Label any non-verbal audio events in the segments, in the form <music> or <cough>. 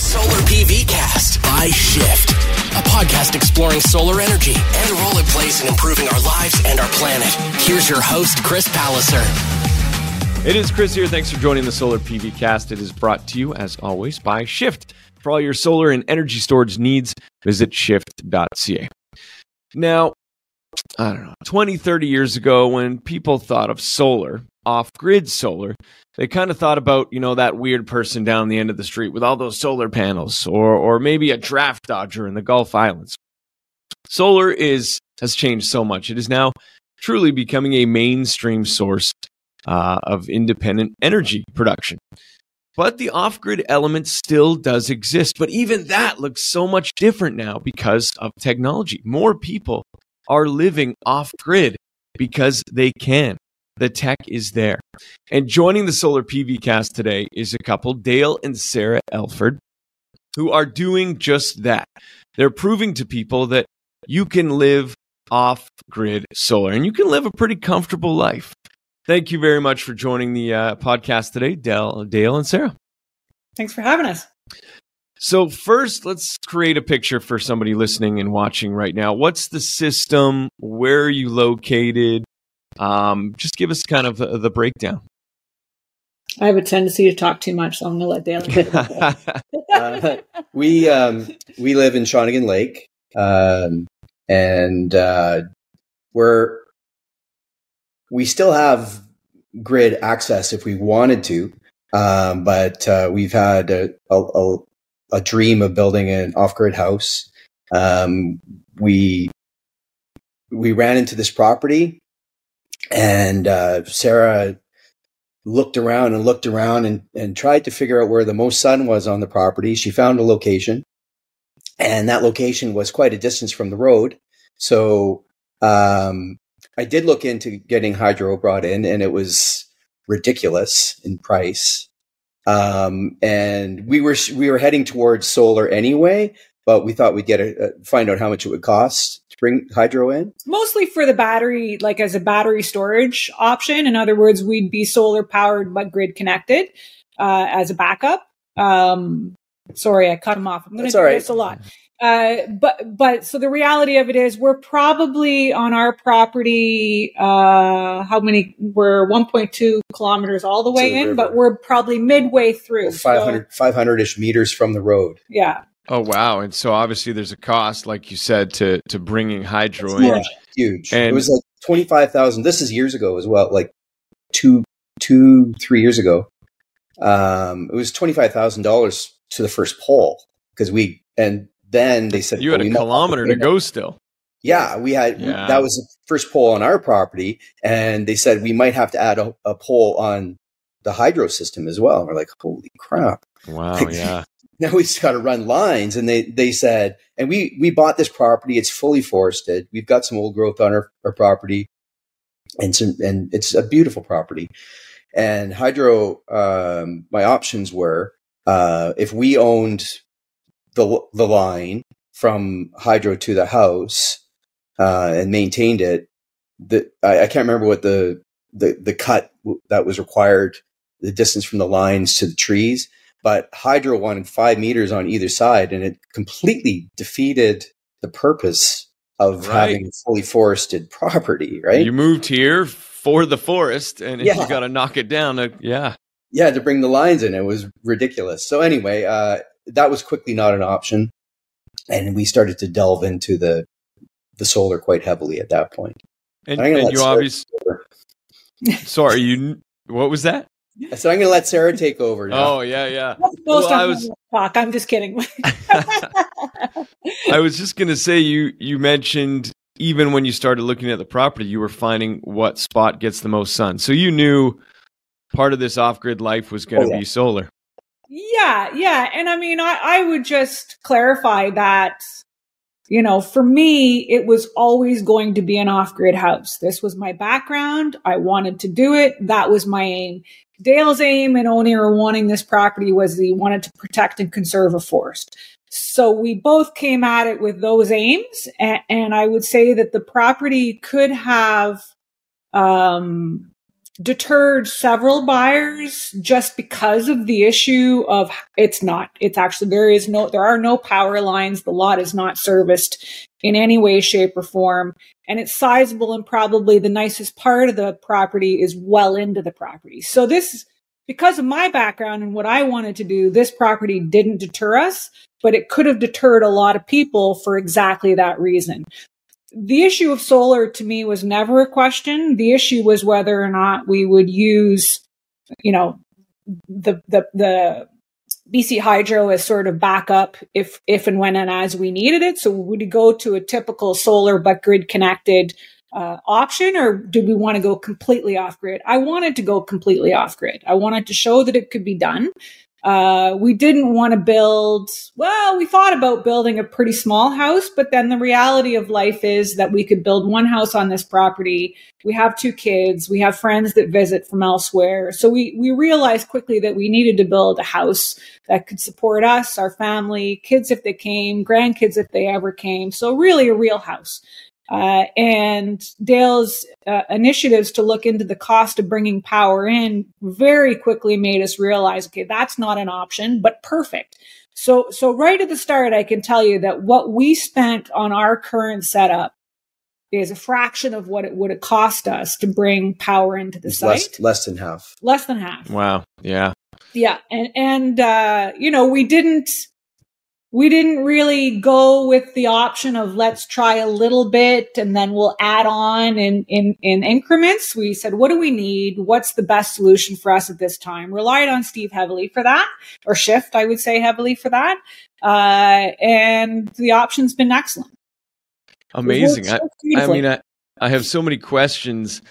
Solar PV Cast by Shift, a podcast exploring solar energy and the role it plays in improving our lives and our planet. Here's your host, Chris Palliser. It is Chris here. Thanks for joining the Solar PV Cast. It is brought to you, as always, by Shift. For all your solar and energy storage needs, visit shift.ca. Now, I don't know, 20, 30 years ago, when people thought of solar, off grid solar, they kind of thought about, you know, that weird person down the end of the street with all those solar panels, or, or maybe a draft dodger in the Gulf Islands. Solar is has changed so much. It is now truly becoming a mainstream source uh, of independent energy production. But the off grid element still does exist. But even that looks so much different now because of technology. More people are living off grid because they can. The tech is there. And joining the Solar PV cast today is a couple, Dale and Sara Elford, who are doing just that. They're proving to people that you can live off grid solar and you can live a pretty comfortable life. Thank you very much for joining the uh, podcast today, Dale, Dale and Sara. Thanks for having us. So, first, let's create a picture for somebody listening and watching right now. What's the system? Where are you located? Um, just give us kind of the, the breakdown. I have a tendency to talk too much, so I'm going to let Dale. <laughs> uh, we um, we live in Shawnigan Lake, um, and uh, we're we still have grid access if we wanted to, um, but uh, we've had a, a, a, dream of building an off-grid house. Um, we we ran into this property, and uh, Sara looked around and looked around and, and tried to figure out where the most sun was on the property. She found a location, and that location was quite a distance from the road. So um, I did look into getting hydro brought in, and it was ridiculous in price. Um, and we were we were heading towards solar anyway, but we thought we'd get a, find out how much it would cost to bring hydro in. Mostly for the battery, like as a battery storage option. In other words, we'd be solar powered but grid connected uh, as a backup. Um, sorry, I cut him off. I'm going to do right. this a lot. Uh, but but so the reality of it is we're probably on our property uh how many we're 1.2 kilometers all the way in river. but we're probably midway through well, 500 so, 500ish meters from the road. Yeah. Oh wow. And so obviously there's a cost like you said to to bringing hydro in. yeah, huge. And it was like 25,000 this is years ago as well like two two three years ago. Um it was $25,000 to the first pole because we and then they said you had well, a kilometer to go still. Yeah, we had yeah. that was the first pole on our property, and they said we might have to add a, a pole on the hydro system as well. And we're like, holy crap! Wow, <laughs> yeah. now we just got to run lines, and they they said, and we we bought this property. It's fully forested. We've got some old growth on our, our property, and some and it's a beautiful property. And hydro, um, my options were uh, if we owned the the line from hydro to the house uh, and maintained it. The I, I, can't remember what the, the the cut that was required, the distance from the lines to the trees, but hydro wanted five meters on either side, and it completely defeated the purpose of right. having a fully forested property. Right? You moved here for the forest, and yeah. you got to knock it down. To, yeah. Yeah, to bring the lines in, it was ridiculous. So anyway, uh, that was quickly not an option, and we started to delve into the the solar quite heavily at that point. And, and you obviously, sorry, you what was that? So I'm going to let Sara take over. Now. Oh yeah, yeah. <laughs> Well, I was talk. I'm just kidding. <laughs> I was just going to say you you mentioned even when you started looking at the property, you were finding what spot gets the most sun. So you knew part of this off grid life was going to oh, yeah. be solar. Yeah, yeah. And I mean, I, I would just clarify that, you know, for me, it was always going to be an off grid house. This was my background. I wanted to do it. That was my aim. Dale's aim in owning or wanting this property was he wanted to protect and conserve a forest. So we both came at it with those aims. And, and I would say that the property could have, um, deterred several buyers just because of the issue of it's not it's actually there is no there are no power lines. The lot is not serviced in any way shape or form. And it's sizable and probably the nicest part of the property is well into the property. So this because of my background and what I wanted to do this property didn't deter us but it could have deterred a lot of people for exactly that reason the issue of solar to me was never a question. The issue was whether or not we would use, you know, the the the BC Hydro as sort of backup if if and when and as we needed it. So would we go to a typical solar but grid connected uh, option, or did we want to go completely off grid? I wanted to go completely off grid. I wanted to show that it could be done. Uh, we didn't want to build, well, we thought about building a pretty small house, but then the reality of life is that we could build one house on this property. We have two kids. We have friends that visit from elsewhere. So we, we realized quickly that we needed to build a house that could support us, our family, kids if they came, grandkids if they ever came. So really a real house. Uh, and Dale's uh, initiatives to look into the cost of bringing power in very quickly made us realize, okay, that's not an option, but perfect. So, so right at the start, I can tell you that what we spent on our current setup is a fraction of what it would have cost us to bring power into the it's site. Less, less than half. Less than half. Wow. Yeah. Yeah. And, and, uh, you know, we didn't, we didn't really go with the option of let's try a little bit and then we'll add on in, in, in increments. We said, what do we need? What's the best solution for us at this time? Relied on Steve heavily for that or shift, I would say heavily for that. Uh, and the option's been excellent. Amazing. I, I mean, I, I have so many questions.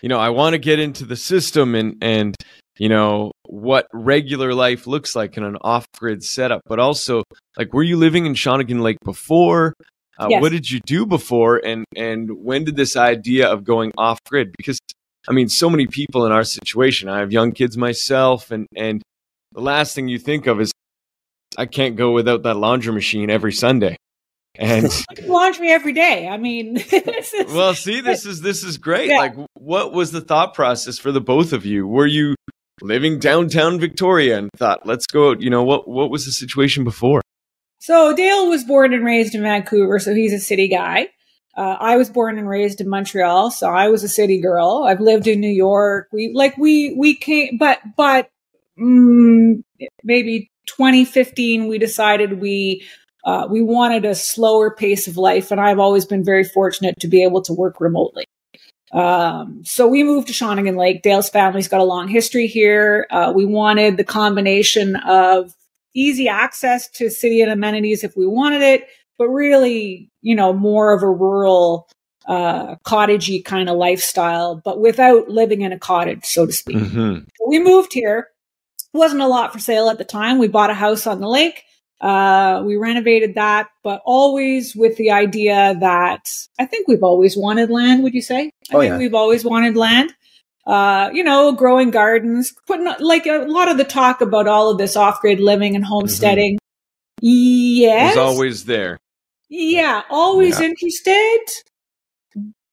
You know, I want to get into the system and, and, you know, what regular life looks like in an off grid setup, but also like, were you living in Shawnigan Lake before? Uh, yes. What did you do before? And, and when did this idea of going off grid? Because I mean, so many people in our situation, I have young kids myself and, and the last thing you think of is I can't go without that laundry machine every Sunday. And <laughs> laundry every day. I mean, <laughs> is, well, see, this is this is great. Yeah. Like, what was the thought process for the both of you? Were you living downtown Victoria and thought, let's go out. You know, what, what was the situation before? So Dale was born and raised in Vancouver, so he's a city guy. Uh, I was born and raised in Montreal, so I was a city girl. I've lived in New York. We like we we came, but but mm, maybe 2015 we decided we uh, we wanted a slower pace of life, and I've always been very fortunate to be able to work remotely. Um, so we moved to Shawnigan Lake. Dale's family's got a long history here. Uh, we wanted the combination of easy access to city and amenities if we wanted it, but really, you know, more of a rural, uh, cottagey kind of lifestyle, but without living in a cottage, so to speak. Mm-hmm. So we moved here. It wasn't a lot for sale at the time. We bought a house on the lake. Uh, we renovated that, but always with the idea that I think we've always wanted land. Would you say? I oh, think yeah. we've always wanted land. Uh, you know, growing gardens, putting like a lot of the talk about all of this off-grid living and homesteading. Mm-hmm. Yes, was always there. Yeah, always yeah. interested,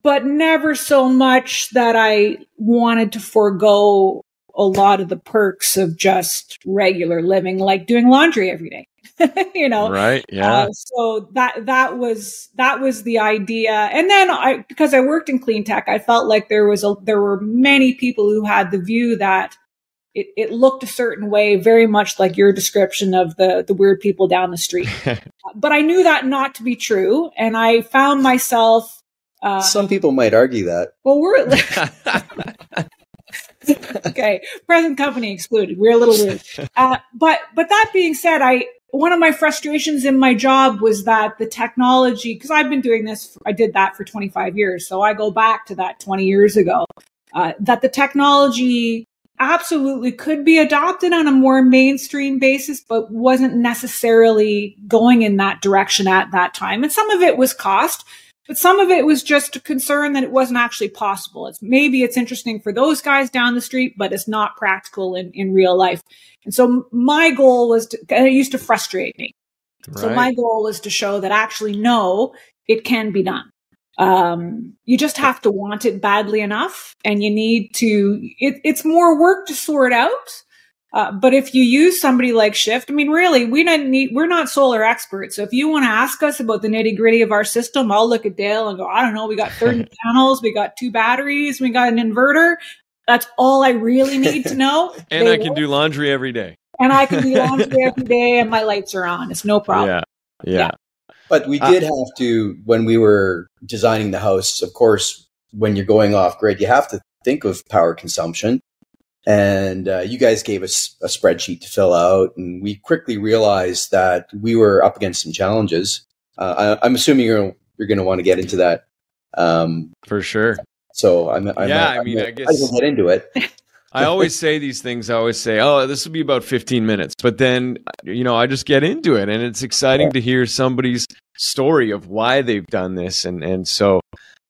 but never so much that I wanted to forego a lot of the perks of just regular living, like doing laundry every day. <laughs> you know right yeah. uh, so that that was that was the idea. And then i because i worked in clean tech i felt like there was a there were many people who had the view that it, it looked a certain way very much like your description of the the weird people down the street. <laughs> But i knew that not to be true and i found myself uh, some people might argue that. Well we're <laughs> okay present company excluded. We're a little weird. Uh, but but that being said i one of my frustrations in my job was that the technology, because I've been doing this, I did that for 25 years. So I go back to that 20 years ago, uh, that the technology absolutely could be adopted on a more mainstream basis, but wasn't necessarily going in that direction at that time. And some of it was cost. But some of it was just a concern that it wasn't actually possible. It's maybe it's interesting for those guys down the street, but it's not practical in, in real life. And so my goal was to, and it used to frustrate me. Right. So my goal was to show that actually, no, it can be done. Um, you just have to want it badly enough and you need to, it, it's more work to sort out. Uh, but if you use somebody like Shift, I mean, really, we don't need, we're not solar experts. So if you want to ask us about the nitty gritty of our system, I'll look at Dale and go, I don't know, we got <laughs> 30 panels, we got two batteries, we got an inverter. That's all I really need to know. <laughs> and they I can work. do laundry every day. And I can do <laughs> laundry every day and my lights are on. It's no problem. Yeah. Yeah. yeah. But we uh, did uh, have to, when we were designing the house, of course, when you're going off grid, you have to think of power consumption. And uh, you guys gave us a spreadsheet to fill out, and we quickly realized that we were up against some challenges. Uh, I, am assuming you're you're going to want to get into that um, for sure. So I'm, I'm yeah. I'm, I mean, I'm, I guess I get into it. <laughs> I always say these things. I always say, "Oh, this will be about 15 minutes," but then you know, I just get into it, and it's exciting to hear somebody's story of why they've done this, and and so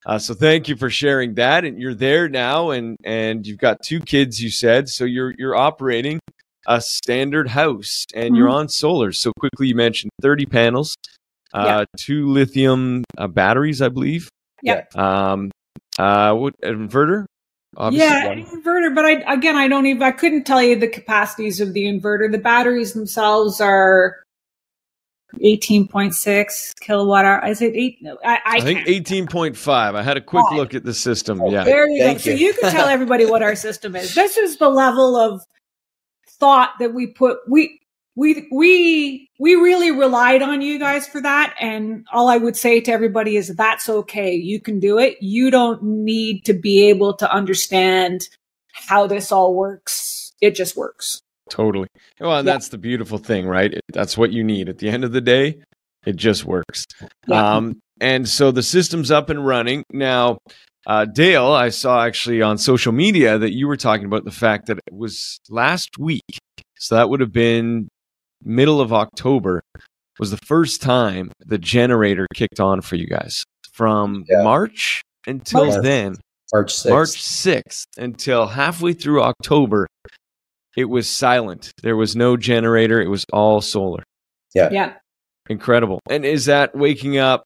uh, so thank you for sharing that. And you're there now, and and you've got two kids. You said so. You're you're operating a standard house, and mm-hmm. you're on solar. So quickly, you mentioned 30 panels, uh, yeah. two lithium uh, batteries, I believe. Yeah. Um. Uh. What inverter? Obviously yeah, one. inverter. But I again, I don't even. I couldn't tell you the capacities of the inverter. The batteries themselves are 18.6 kilowatt hour. Is it eight? No, I, I, I think 18.5. I had a quick oh. look at the system. Oh, yeah. There you Thank go. You. So you can tell <laughs> everybody what our system is. This is the level of thought that we put, we, we, we, we really relied on you guys for that. And all I would say to everybody is that's okay. You can do it. You don't need to be able to understand how this all works. It just works. Totally. Well, and yeah. that's the beautiful thing, right? That's what you need. At the end of the day, it just works. Yeah. Um, and so the system's up and running. Now, uh, Dale, I saw actually on social media that you were talking about the fact that it was last week. So that would have been middle of October was the first time the generator kicked on for you guys from yeah. March until March. then. March 6th. March 6th until halfway through October it was silent. There was no generator. It was all solar. Yeah. Yeah. Incredible. And is that waking up,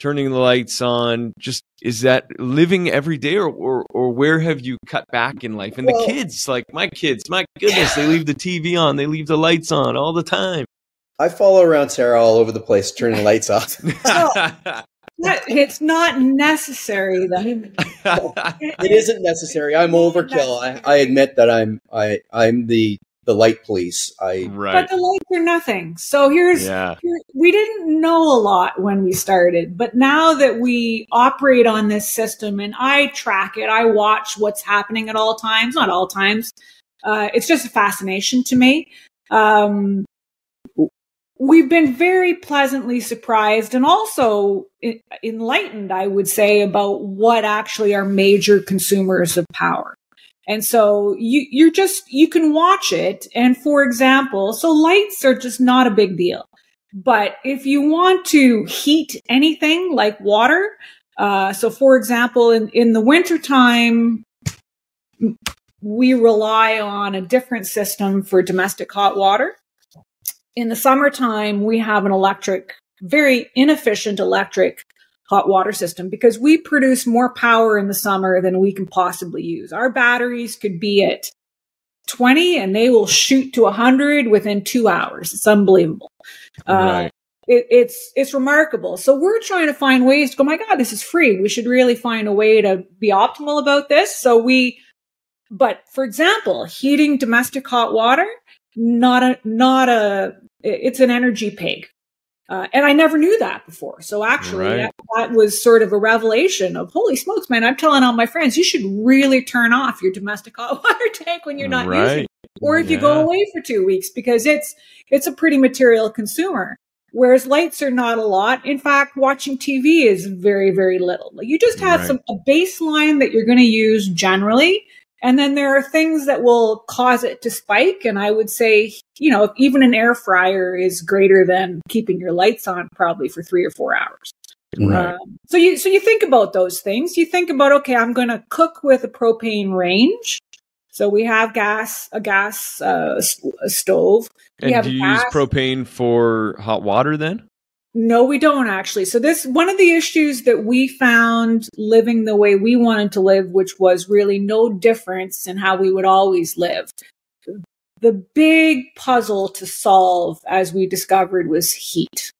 turning the lights on? Just is that living every day, or or, or where have you cut back in life? And well, the kids, like my kids, my goodness, yeah. they leave the TV on, they leave the lights on all the time. I follow around Sara all over the place, turning the lights off. <laughs> it's not necessary though. <laughs> it isn't necessary. I'm overkill. I, I admit that I'm I I'm the the light police. I right. But the lights are nothing. So here's yeah. Here, we didn't know a lot when we started, but now that we operate on this system and I track it, I watch what's happening at all times, not all times. Uh, it's just a fascination to me. Um, we've been very pleasantly surprised and also enlightened, I would say, about what actually are major consumers of power. And so you, you're just, you can watch it. And for example, so lights are just not a big deal. But if you want to heat anything like water, uh, so for example, in, in the wintertime, we rely on a different system for domestic hot water in the summertime, we have an electric, very inefficient electric hot water system because we produce more power in the summer than we can possibly use. Our batteries could be at 20 and they will shoot to 100 within two hours. It's unbelievable. Uh, right. Uh, it, it's it's remarkable. So we're trying to find ways to go. My God, this is free. We should really find a way to be optimal about this. So we, but for example, heating domestic hot water, not a not a it's an energy pig. Uh, and I never knew that before. So actually, right. that, that, was sort of a revelation of holy smokes, man! I'm telling all my friends, you should really turn off your domestic hot <laughs> water tank when you're not right. using it, or if yeah. you go away for two weeks, because it's it's a pretty material consumer. Whereas lights are not a lot. In fact, watching TV is very very little. You just have right. some a baseline that you're going to use generally, and then there are things that will cause it to spike. And I would say, you know, even an air fryer is greater than keeping your lights on probably for three or four hours. Right. Um, so you so you think about those things. You think about okay, I'm going to cook with a propane range. So we have gas, a gas uh, a stove. And do you gas. use propane for hot water then? No, we don't actually. So this one of the issues that we found living the way we wanted to live, which was really no difference in how we would always live. The big puzzle to solve, as we discovered, was heat.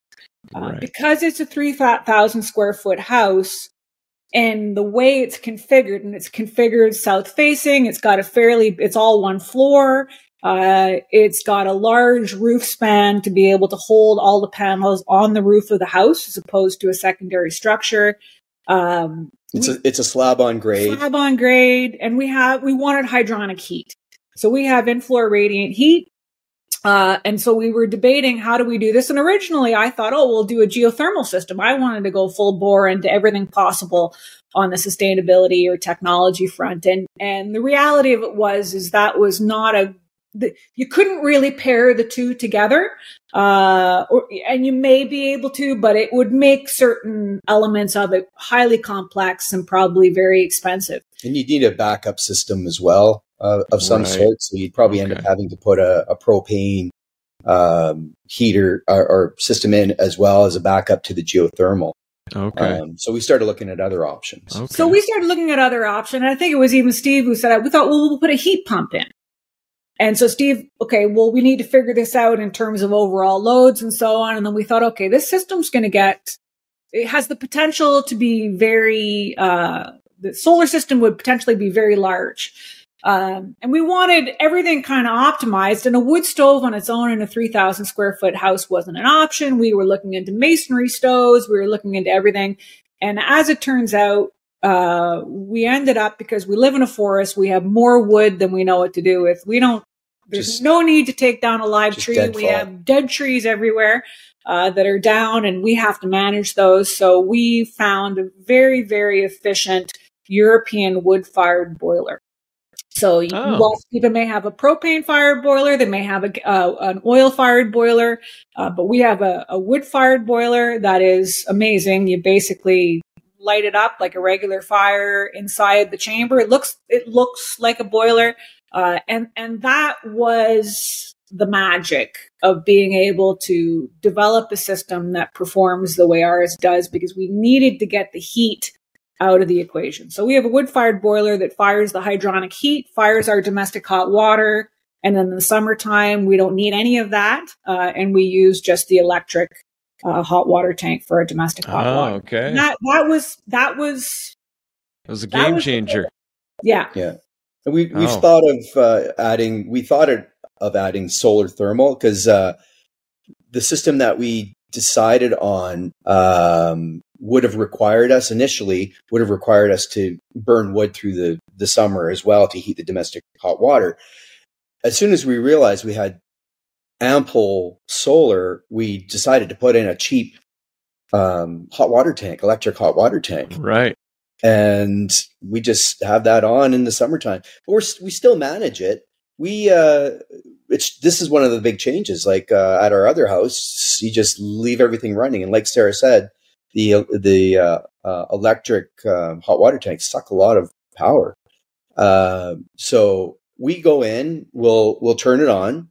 Uh, right. Uh, because it's a 3,000 square foot house, and the way it's configured, and it's configured south facing, it's got a fairly, it's all one floor. Uh, it's got a large roof span to be able to hold all the panels on the roof of the house as opposed to a secondary structure. Um, it's a it's a slab on grade. Slab on grade, and we have we wanted hydronic heat, so we have in floor radiant heat. Uh, and so we were debating how do we do this. And originally I thought, oh, we'll do a geothermal system. I wanted to go full bore into everything possible on the sustainability or technology front. And and the reality of it was is that was not a the, you couldn't really pair the two together, uh, or, and you may be able to, but it would make certain elements of it highly complex and probably very expensive. And you'd need a backup system as well uh, of some right. sort. So you'd probably okay. end up having to put a, a propane um, heater or, or, system in as well as a backup to the geothermal. Okay. Um, so we started looking at other options. Okay. So we started looking at other options. I think it was even Steve who said, we thought, well, we'll put a heat pump in. And so Steve, okay, well, we need to figure this out in terms of overall loads and so on. And then we thought, okay, this system's going to get, it has the potential to be very, uh, the solar system would potentially be very large. Um, and we wanted everything kind of optimized and a wood stove on its own in a 3000 square foot house wasn't an option. We were looking into masonry stoves. We were looking into everything. And as it turns out, uh, we ended up because we live in a forest, we have more wood than we know what to do with. We don't, there's just, no need to take down a live tree. We have dead trees everywhere. Uh, that are down and we have to manage those. So we found a very, very efficient European wood fired boiler. So oh. people may have a propane fired boiler, they may have a, uh, an oil fired boiler, uh, but we have a, a wood fired boiler that is amazing. You basically light it up like a regular fire inside the chamber. It looks it looks like a boiler, uh, and and that was the magic of being able to develop a system that performs the way ours does because we needed to get the heat out of the equation. So we have a wood fired boiler that fires the hydronic heat, fires our domestic hot water. And then in the summertime, we don't need any of that. Uh, and we use just the electric uh, hot water tank for a domestic hot oh, water. Okay. And that that was that was it was a game changer. Yeah. Yeah. And we we've oh. thought of uh, adding we thought of adding solar thermal because uh, the system that we decided on um, would have required us initially would have required us to burn wood through the the summer as well to heat the domestic hot water. As soon as we realized we had ample solar, we decided to put in a cheap um, hot water tank, electric hot water tank. Right. And we just have that on in the summertime. But we're, we still manage it. We, uh, it's, this is one of the big changes. Like, uh, at our other house, you just leave everything running. And like Sara said, the, the, uh, uh electric, um, hot water tanks suck a lot of power. Uh, so we go in, we'll, we'll turn it on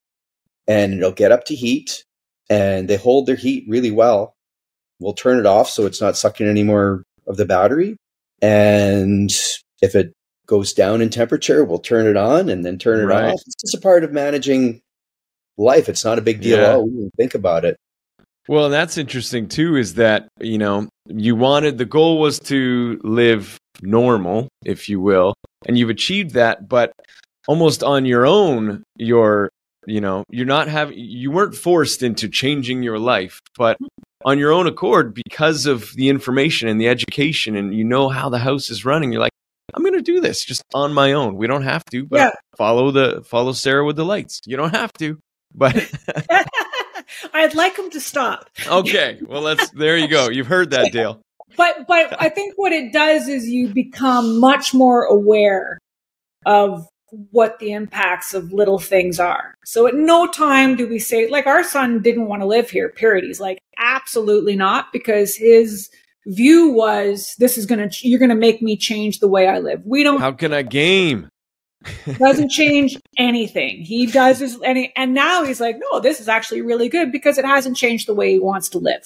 and it'll get up to heat and they hold their heat really well. We'll turn it off so it's not sucking any more of the battery. And if it goes down in temperature, we'll turn it on and then turn it right. off. It's just a part of managing life. It's not a big deal. Yeah. Oh, think about it. Well, that's interesting too, is that, you know, you wanted the goal was to live normal, if you will, and you've achieved that, but almost on your own, you're you know you're not having you weren't forced into changing your life but on your own accord because of the information and the education and you know how the house is running you're like i'm going to do this just on my own. We don't have to but yeah. follow the follow sara with the lights. You don't have to. But <laughs> i'd like him to stop. Okay well let's there you go. You've heard that dale. But but i think what it does is you become much more aware of what the impacts of little things are. So at no time do we say, like, our son didn't want to live here, period. He's like, absolutely not, because his view was, this is going to, you're going to make me change the way I live. We don't. How can I game? <laughs> doesn't change anything. He does his, and, he, and now he's like, no, this is actually really good because it hasn't changed the way he wants to live.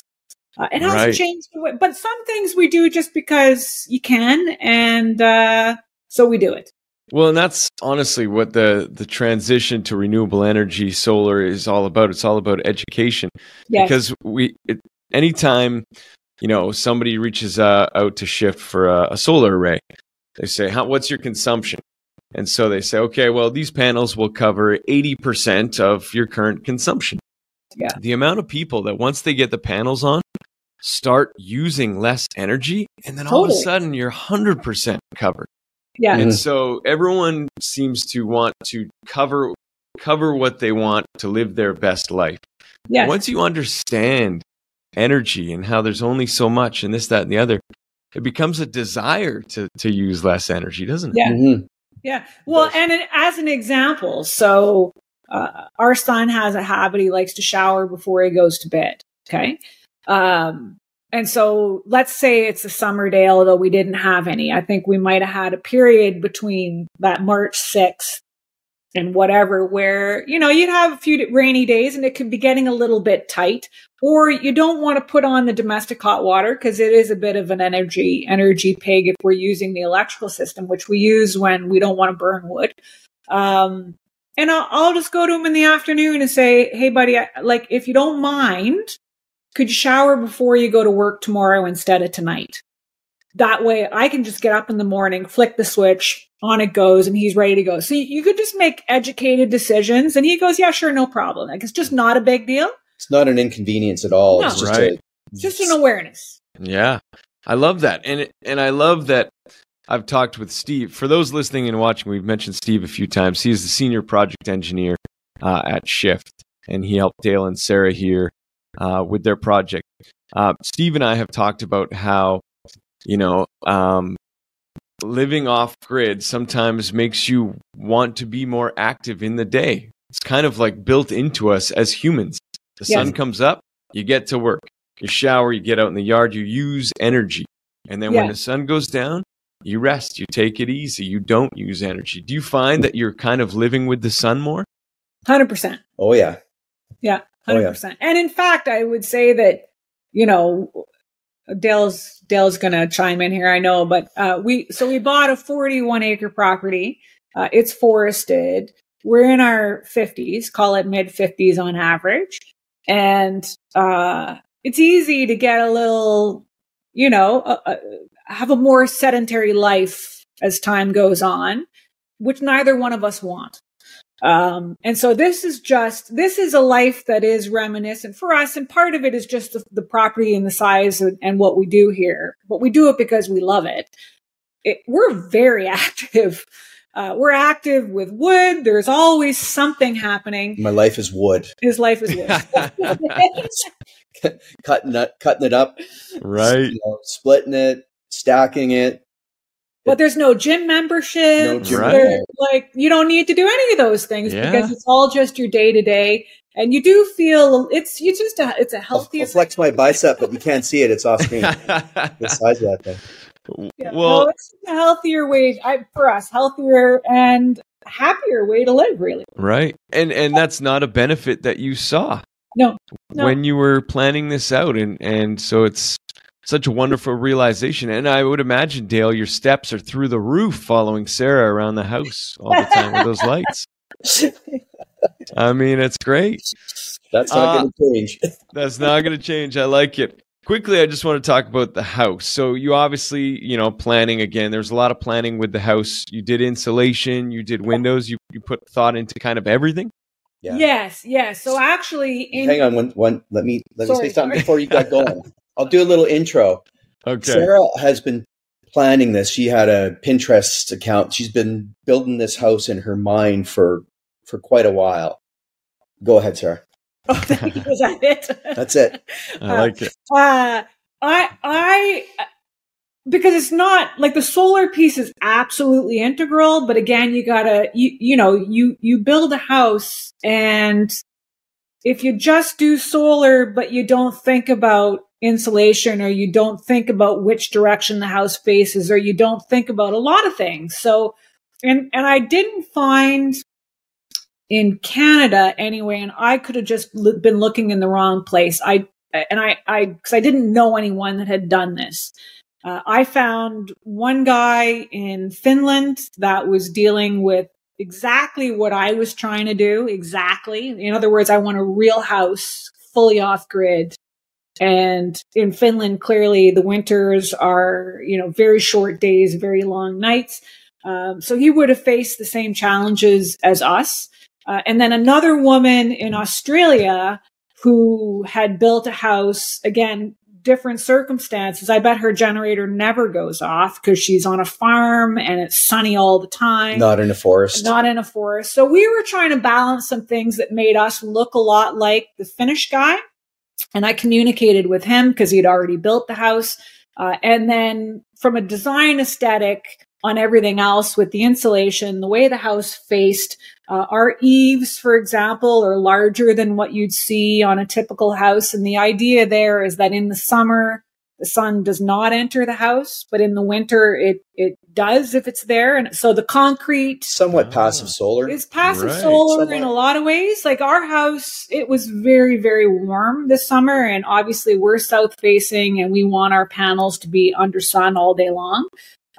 Uh, it hasn't right. changed, but some things we do just because you can, and uh, so we do it. Well, and that's honestly what the the transition to renewable energy, solar, is all about. It's all about education, yes. because we it, anytime you know somebody reaches uh, out to shift for a, a solar array, they say, "How what's your consumption?" And so they say, "Okay, well, these panels will cover eighty percent of your current consumption." Yeah. The amount of people that once they get the panels on, start using less energy, and then all of a sudden you're hundred percent covered. Yeah. And mm-hmm. so everyone seems to want to cover cover what they want to live their best life. Yeah. Once you understand energy and how there's only so much and this, that, and the other, it becomes a desire to to use less energy, doesn't it? Yeah. Mm-hmm. Yeah. Well, and it, as an example, so uh, our son has a habit; he likes to shower before he goes to bed. Okay. Um, and so let's say it's a summer day, although we didn't have any. I think we might have had a period between that March 6th and whatever where, you know, you'd have a few rainy days and it could be getting a little bit tight. Or you don't want to put on the domestic hot water because it is a bit of an energy, energy pig if we're using the electrical system, which we use when we don't want to burn wood. Um, and I'll, I'll just go to him in the afternoon and say, Hey, buddy, I, like, if you don't mind, could you shower before you go to work tomorrow instead of tonight? That way I can just get up in the morning, flick the switch, on it goes, and he's ready to go. So you could just make educated decisions. And he goes, Yeah, sure, no problem. Like it's just not a big deal. It's not an inconvenience at all. No. It's just, right. a, just an awareness. Yeah. I love that. And it, and I love that I've talked with Steve. For those listening and watching, we've mentioned Steve a few times. He is the senior project engineer uh, at Shift, and he helped Dale and Sara here uh, with their project. Uh, Steve and I have talked about how, you know, um, living off grid sometimes makes you want to be more active in the day. It's kind of like built into us as humans. The yes. sun comes up, you get to work. You shower, you get out in the yard, you use energy. And then when the sun goes down, you rest, you take it easy, you don't use energy. Do you find that you're kind of living with the sun more? 100%. Oh, yeah. Yeah. 100%. Oh, yeah. And in fact, I would say that, you know, Dale's Dale's going to chime in here, I know, but uh, we so we bought a 41 acre property. Uh, it's forested. We're in our 50s, call it mid 50s on average, and uh, it's easy to get a little, you know, uh, uh, have a more sedentary life as time goes on, which neither one of us want. Um, and so this is just, this is a life that is reminiscent for us. And part of it is just the, the property and the size and, and, what we do here, but we do it because we love it. it we're very <laughs> active. Uh, we're active with wood. There's always something happening. My life is wood. His life is wood. <laughs> cutting it, cutting it up, right? You know, splitting it, stacking it, but there's no gym membership. No gym right. Like you don't need to do any of those things yeah. because it's all just your day to day. And you do feel it's you just a, it's a healthy. I'll, I'll flex my bicep, but you can't see it. It's off screen. <laughs> the size of that thing. Yeah, well, no, it's a healthier way I, for us, healthier and happier way to live, really. Right, and and that's not a benefit that you saw. No, no. when you were planning this out, and and so it's such a wonderful realization. And I would imagine, Dale, your steps are through the roof following Sara around the house all the time with those lights. <laughs> I mean, it's great. That's not uh, going to change. <laughs> that's not going to change. I like it. Quickly, I just want to talk about the house. So you obviously, you know, planning again. There's a lot of planning with the house. You did insulation, you did windows, you you put thought into kind of everything. Yeah. Yes, yes. So actually, in- hang on one one. Let me let sorry, me say something sorry. before you got going. <laughs> I'll do a little intro. Okay. Sara has been planning this. She had a Pinterest account. She's been building this house in her mind for for quite a while. Go ahead, Sara. Oh, thank you. Was that it? That's it. I like it. Uh, I I because it's not like the solar piece is absolutely integral, but again, you gotta you you know you you build a house and if you just do solar but you don't think about insulation or you don't think about which direction the house faces or you don't think about a lot of things. So, and, and I didn't find in Canada anyway, and I could have just been looking in the wrong place. I, and I, I, because I didn't know anyone that had done this. Uh, I found one guy in Finland that was dealing with exactly what I was trying to do. Exactly. In other words, I want a real house, fully off grid. And in Finland, clearly the winters are, you know, very short days, very long nights. Um, so he would have faced the same challenges as us. Uh, and then another woman in Australia who had built a house, again, different circumstances. I bet her generator never goes off because she's on a farm and it's sunny all the time. Not in a forest. Not in a forest. So we were trying to balance some things that made us look a lot like the Finnish guy. And I communicated with him because he'd already built the house. Uh, and then from a design aesthetic, on everything else with the insulation, the way the house faced. Uh, our eaves, for example, are larger than what you'd see on a typical house. And the idea there is that in the summer, the sun does not enter the house, but in the winter, it, it does if it's there. And so the concrete. Somewhat ah. passive solar. Is passive right. solar Somewhat. in a lot of ways. Like our house, it was very, very warm this summer. And obviously we're south facing and we want our panels to be under sun all day long.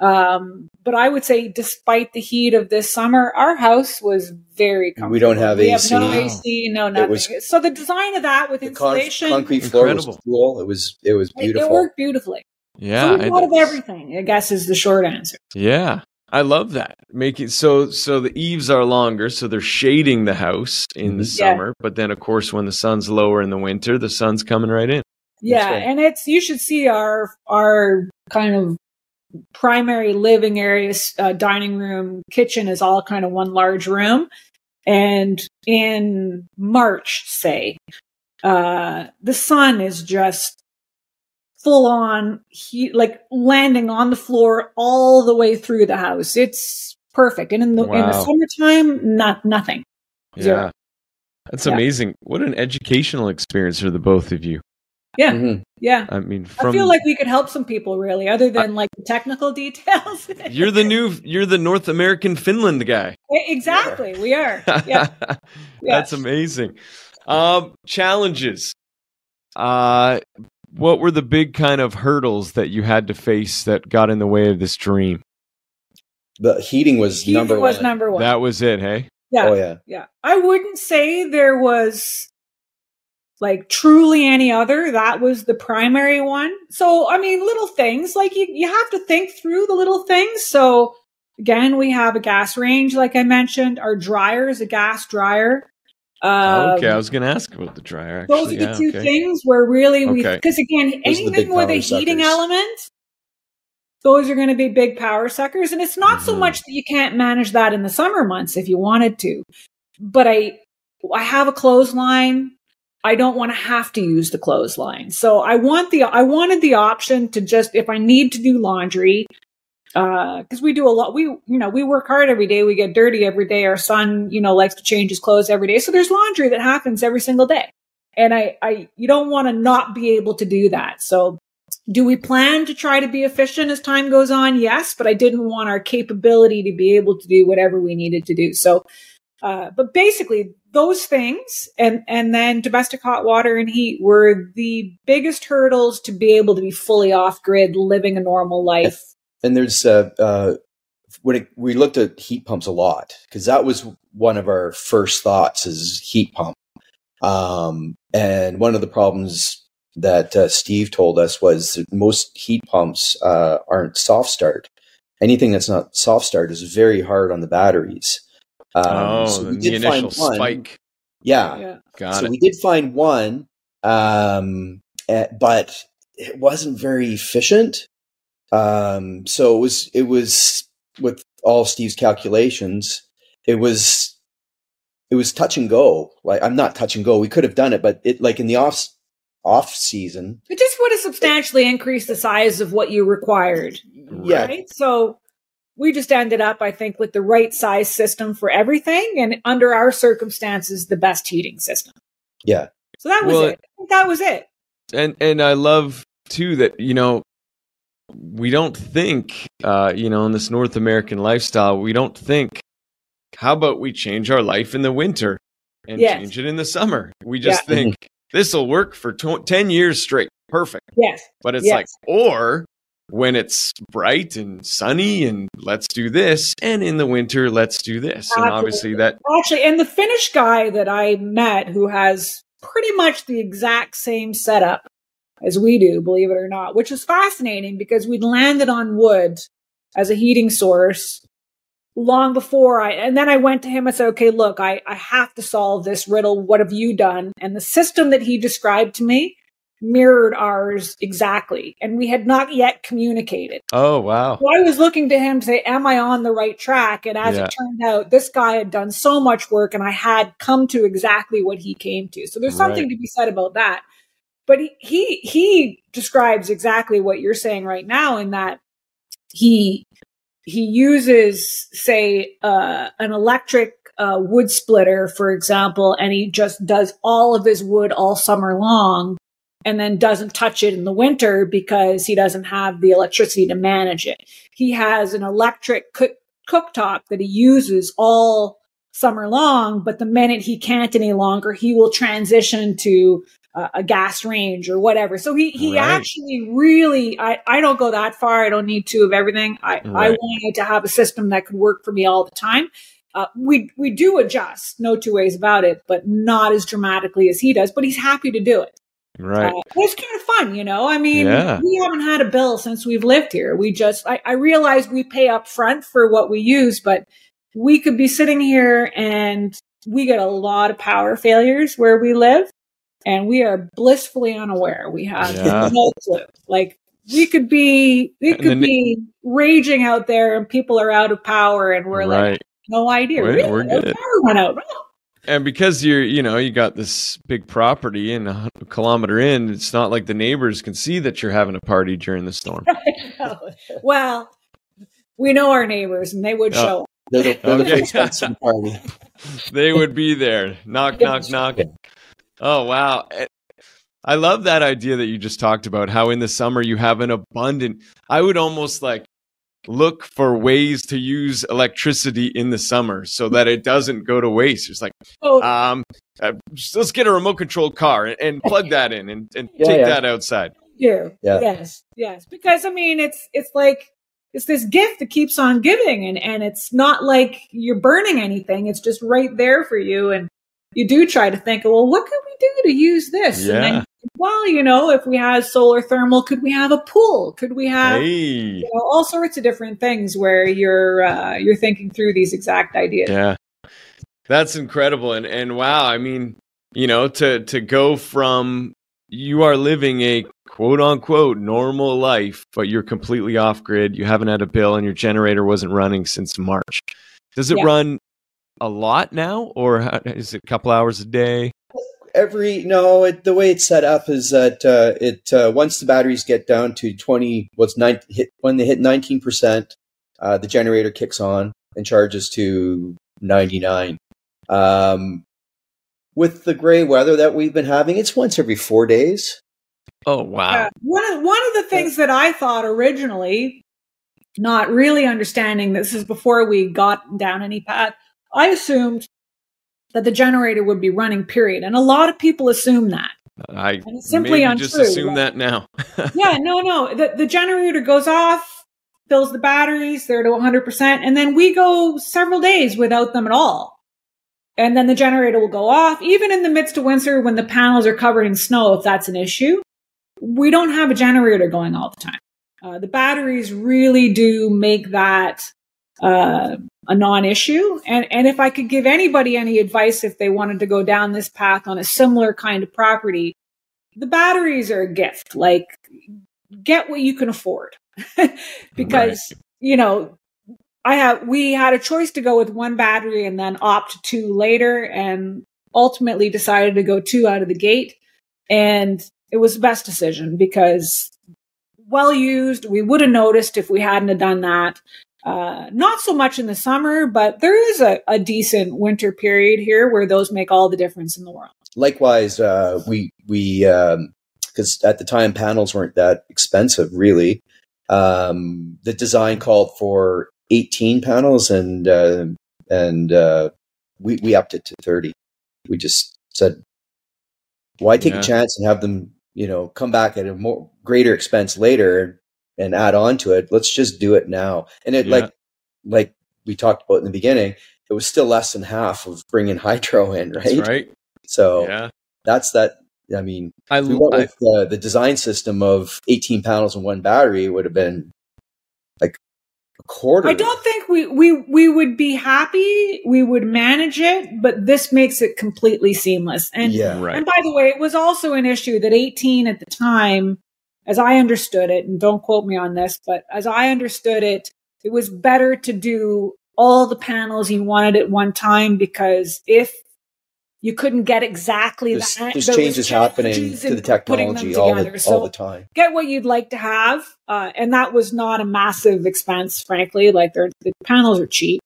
Um, but I would say, despite the heat of this summer, our house was very comfortable. We don't have we AC. Have no AC, no nothing. Was, so the design of that with insulation, con- concrete floor Incredible. was cool. It was it was beautiful. It, it worked beautifully. Yeah, so thought of everything. I guess is the short answer. Yeah, I love that. Making so so the eaves are longer, so they're shading the house in the mm-hmm. yeah. summer. But then, of course, when the sun's lower in the winter, the sun's coming right in. Yeah, right. and it's you should see our our kind of primary living areas, uh, dining room, kitchen is all kind of one large room. And in March, say, uh, the sun is just full on heat, like landing on the floor all the way through the house. It's perfect. And in the, wow. in the summertime, not nothing. Zero. Yeah. That's yeah. amazing. What an educational experience for the both of you. Yeah. Mm-hmm. Yeah. I mean, from, I feel like we could help some people really, other than I, like the technical <laughs> details. you're the new, you're the North American Finland guy. Exactly. We are. <laughs> Yeah. That's amazing. Um, challenges. Uh, what were the big kind of hurdles that you had to face that got in the way of this dream? The heating was heating number was one. number one. That was it. Hey. Yeah. Oh yeah. Yeah. I wouldn't say there was like truly any other. That was the primary one. So, I mean, little things like you, you have to think through the little things. So again, we have a gas range, like I mentioned. Our dryer is a gas dryer. Um, okay, I was going to ask about the dryer. Actually. Those are the yeah, two okay. things where really we, because again, those anything with a heating element, those are going to be big power suckers. And it's not mm-hmm. so much that you can't manage that in the summer months if you wanted to, but I, I have a clothesline. I don't want to have to use the clothesline. So I want the, I wanted the option to just, if I need to do laundry, uh, cause we do a lot, we, you know, we work hard every day. We get dirty every day. Our son, you know, likes to change his clothes every day. So there's laundry that happens every single day. And I, I, you don't want to not be able to do that. So do we plan to try to be efficient as time goes on? Yes, but I didn't want our capability to be able to do whatever we needed to do. So, uh, but basically those things and and then domestic hot water and heat were the biggest hurdles to be able to be fully off grid living a normal life. And there's uh, uh when it, we looked at heat pumps a lot because that was one of our first thoughts is heat pump. Um, and one of the problems that uh, steve told us was that most heat pumps uh, aren't soft start anything that's not soft start is very hard on the batteries um, oh, so we did find one. spike. Yeah. yeah. Got so it. we did find one, um, eh, but it wasn't very efficient. Um, so it was, it was with all Steve's calculations, it was, it was touch and go. Like I'm not touch and go. We could have done it, but it like in the off off season, it just would have substantially increased the size of what you required. Yeah. Right? So we just ended up, I think, with the right size system for everything, and under our circumstances, the best heating system. Yeah. So that was well, it. that was it. And and I love too that you know we don't think uh, you know in this North American lifestyle we don't think how about we change our life in the winter and yes. change it in the summer. We just yeah. think this will work for tw- 10 years straight. Perfect. Yes. But it's yes. like, or when it's bright and sunny and let's do this. And in the winter, let's do this. And obviously that. Actually, and the Finnish guy that I met who has pretty much the exact same setup as we do, believe it or not, which is fascinating because we'd landed on wood as a heating source long before I, and then I went to him and said, okay, look, I, I have to solve this riddle. What have you done? And the system that he described to me mirrored ours exactly. And we had not yet communicated. Oh, wow. So I was looking to him to say, am I on the right track? And as yeah. it turned out, this guy had done so much work and I had come to exactly what he came to. So there's something right. to be said about that. But he, he, he describes exactly what you're saying right now in that he he uses say uh, an electric uh, wood splitter for example and he just does all of his wood all summer long and then doesn't touch it in the winter because he doesn't have the electricity to manage it he has an electric cook- cooktop that he uses all summer long but the minute he can't any longer he will transition to uh, a gas range or whatever. So he, he right. actually really, I, I don't go that far. I don't need two of everything. I, right. I wanted to have a system that could work for me all the time. Uh, we, we do adjust, no two ways about it, but not as dramatically as he does, but he's happy to do it. Right. Uh, it's kind of fun, you know. I mean, yeah. we haven't had a bill since we've lived here. We just, I, I realize we pay up front for what we use, but we could be sitting here and we get a lot of power failures where we live and we are blissfully unaware. We have yeah. no clue. Like we could be, we could be raging out there, and people are out of power, and we're right. like, no idea. Wait, really? We're good. Power went out. Oh. And because you're, you know, you got this big property and a kilometer in, it's not like the neighbors can see that you're having a party during the storm. <laughs> well, we know our neighbors, and they would oh. show. They're the, they're okay. the party. <laughs> they would be there. Knock, knock, knock. Oh, wow. Eh, I love that idea that you just talked about how in the summer you have an abundant. I would almost like look for ways to use electricity in the summer so that it doesn't go to waste. It's like, oh. um, uh, let's get a remote controlled car and, and plug <laughs> that in and, and yeah, take yeah. that outside. Yeah. yeah. Yes. Yes. Because I mean, it's, it's like, it's this gift that keeps on giving and, and it's not like you're burning anything. It's just right there for you. And you do try to think, well, what could we do to use this? Yeah. Then, well, you know, if we had solar thermal, could we have a pool? Could we have hey. you know, all sorts of different things where you're uh, you're thinking through these exact ideas? Yeah, that's incredible, and and wow, I mean, you know, to to go from you are living a quote unquote normal life, but you're completely off grid. You haven't had a bill, and your generator wasn't running since March. Does it yeah. run a lot now, or is it a couple hours a day? Every no, it, the way it's set up is that uh, it uh, once the batteries get down to twenty, what's nine hit when they hit nineteen percent, uh, the generator kicks on and charges to ninety nine. Um, with the gray weather that we've been having, it's once every four days. Oh wow! one of one of the things that I thought originally, not really understanding this is before we got down any path, I assumed that the generator would be running, period. And a lot of people assume that. I and it's simply untrue. just assume that now. <laughs> yeah, no, no. The, the generator goes off, fills the batteries, they're to 100%, and then we go several days without them at all. And then the generator will go off, even in the midst of winter when the panels are covered in snow, if that's an issue. We don't have a generator going all the time. Uh, the batteries really do make that uh, a non-issue. And and if I could give anybody any advice if they wanted to go down this path on a similar kind of property, the batteries are a gift. Like get what you can afford. <laughs> because right. you know, I have we had a choice to go with one battery and then opt two later and ultimately decided to go two out of the gate. And it was the best decision because well used. We would have noticed if we hadn't have done that. Uh, not so much in the summer, but there is a, a, decent winter period here where those make all the difference in the world. Likewise, uh, we we because um, at the time panels weren't that expensive, really. Um, the design called for 18 panels, and uh, and uh, we we upped it to 30. We just said Why take yeah. a chance and have them, you know, come back at a more greater expense later and add on to it? Let's just do it now. And it yeah. like like we talked about in the beginning, it was still less than half of bringing <laughs> hydro in, right? That's right. So yeah. that's that. I mean, I, we went with the, the design system of 18 panels and one battery would have been like a quarter. I don't think we, we, we would be happy. We would manage it, but this makes it completely seamless. And, yeah, right. and by the way, it was also an issue that 18 at the time, as I understood it, and don't quote me on this, but as I understood it, it was better to do all the panels you wanted at one time because if you couldn't get exactly there's, that. There's changes happening to the technology all the, so all the time. Get what you'd like to have. Uh, and that was not a massive expense, frankly. Like the panels are cheap.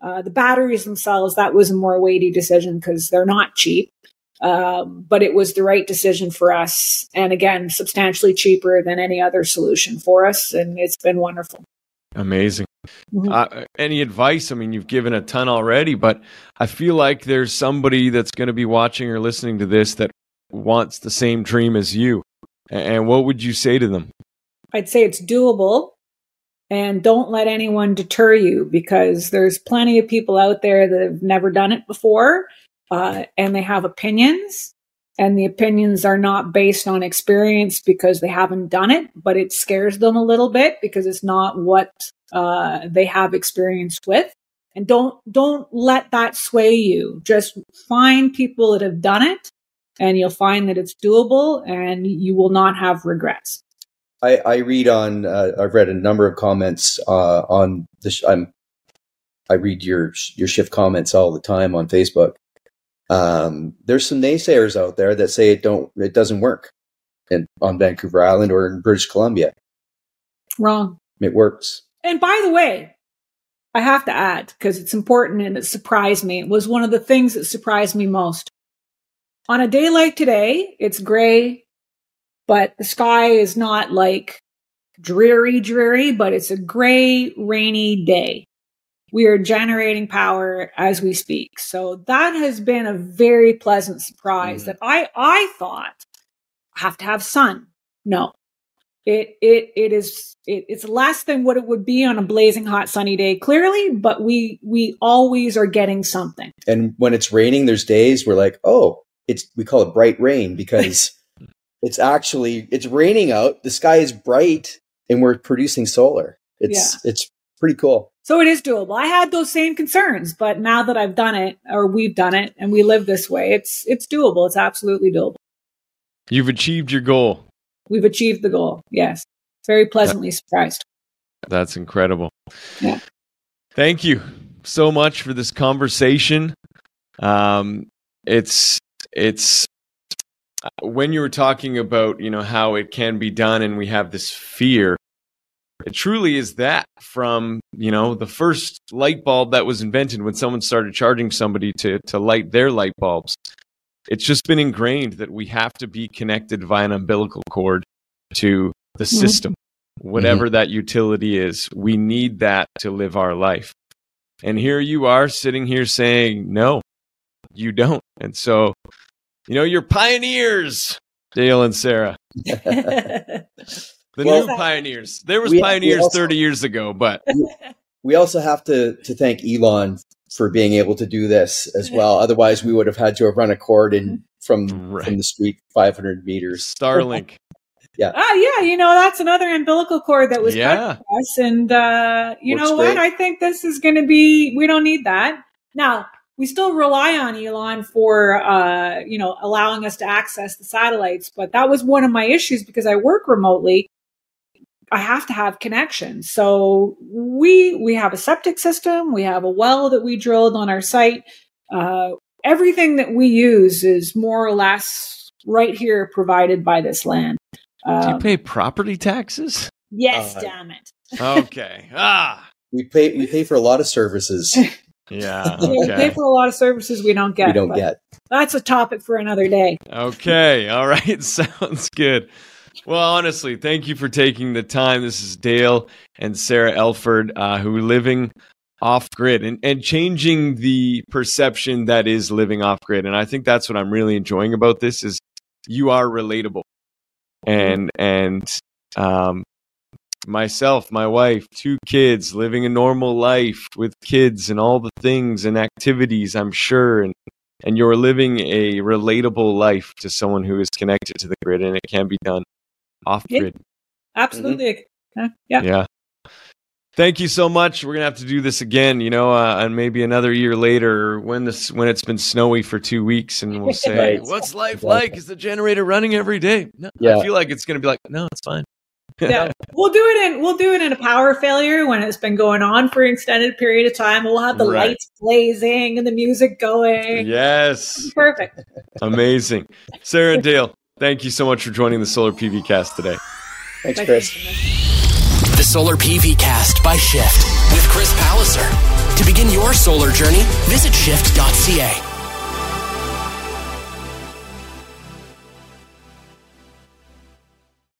Uh, the batteries themselves, that was a more weighty decision because they're not cheap. Um, but it was the right decision for us. And again, substantially cheaper than any other solution for us. And it's been wonderful. Amazing. Mm-hmm. Uh, any advice? I mean, you've given a ton already, but I feel like there's somebody that's going to be watching or listening to this that wants the same dream as you. And what would you say to them? I'd say it's doable and don't let anyone deter you because there's plenty of people out there that have never done it before uh, and they have opinions and the opinions are not based on experience because they haven't done it, but it scares them a little bit because it's not what uh, they have experience with. And don't don't let that sway you. Just find people that have done it, and you'll find that it's doable, and you will not have regrets. I, I read on. Uh, I've read a number of comments uh, on this. I'm. I read your your shift comments all the time on Facebook, um, there's some naysayers out there that say it don't it doesn't work in, on Vancouver Island or in British Columbia. Wrong. It works. And by the way, I have to add because it's important and it surprised me. It was one of the things that surprised me most. On a day like today, it's gray, but the sky is not like dreary, dreary, but it's a gray, rainy day we are generating power as we speak. So that has been a very pleasant surprise mm. that I, I thought I have to have sun. No, it, it, it is, it, it's less than what it would be on a blazing hot sunny day, clearly, but we, we always are getting something. And when it's raining, there's days we're like, oh, it's, we call it bright rain because <laughs> it's actually, it's raining out. The sky is bright and we're producing solar. It's, yeah. it's pretty cool. So it is doable. I had those same concerns, but now that I've done it or we've done it and we live this way, it's it's doable. It's absolutely doable. You've achieved your goal. We've achieved the goal. Yes. Very pleasantly surprised. That's incredible. Yeah. Thank you so much for this conversation. Um, it's it's when you were talking about you know how it can be done and we have this fear it truly is that from you know the first light bulb that was invented when someone started charging somebody to to light their light bulbs. It's just been ingrained that we have to be connected via an umbilical cord to the mm-hmm. system whatever mm-hmm. that utility is. We need that to live our life. And here you are sitting here saying no you don't. And so you know you're pioneers dale and sara <laughs> The well, new pioneers. There was we, pioneers we also, 30 years ago, but <laughs> we also have to to thank Elon for being able to do this as <laughs> well. Otherwise, we would have had to have run a cord in <laughs> from right. from the street 500 meters. Starlink. yeah. Ah, yeah. You know, that's another umbilical cord that was yeah. cut for us, and uh, you Works know what? I think this is going to be. We don't need that now we still rely on Elon for, uh, you know, allowing us to access the satellites. But that was one of my issues because I work remotely. I have to have connections. So we we have a septic system, we have a well that we drilled on our site. Uh, everything that we use is more or less right here provided by this land. Um, Do you um, pay property taxes? Yes, uh, damn it. okay. <laughs> Ah. We pay we pay for a lot of services. <laughs> yeah. Okay. We pay for a lot of services we don't get. We don't get. That's a topic for another day. Okay. All right. <laughs> Sounds good. Well, honestly, thank you for taking the time. This is Dale and Sara Elford, uh, who are living off grid and, and changing the perception that is living off grid. And I think that's what I'm really enjoying about this is you are relatable. And and um, myself, my wife, two kids, living a normal life with kids and all the things and activities, I'm sure, and and you're living a relatable life to someone who is connected to the grid, and it can be done off grid. Yeah, absolutely. Mm-hmm. Yeah. Yeah. Thank you so much. We're gonna have to do this again, you know, uh, and maybe another year later when this when it's been snowy for two weeks, and we'll <laughs> say, right. "What's life exactly. like? Is the generator running every day?" No, yeah. I feel like it's gonna be like, "No, it's fine." yeah, <laughs> we'll do it in we'll do it in a power failure when it's been going on for an extended period of time. We'll have the right. lights blazing and the music going. Yes, perfect, amazing. Sara and <laughs> Dale, thank you so much for joining the Solar PV Cast today. Thanks, Chris. The Solar PV Cast by Shift with Chris Palliser. To begin your solar journey, visit shift.ca.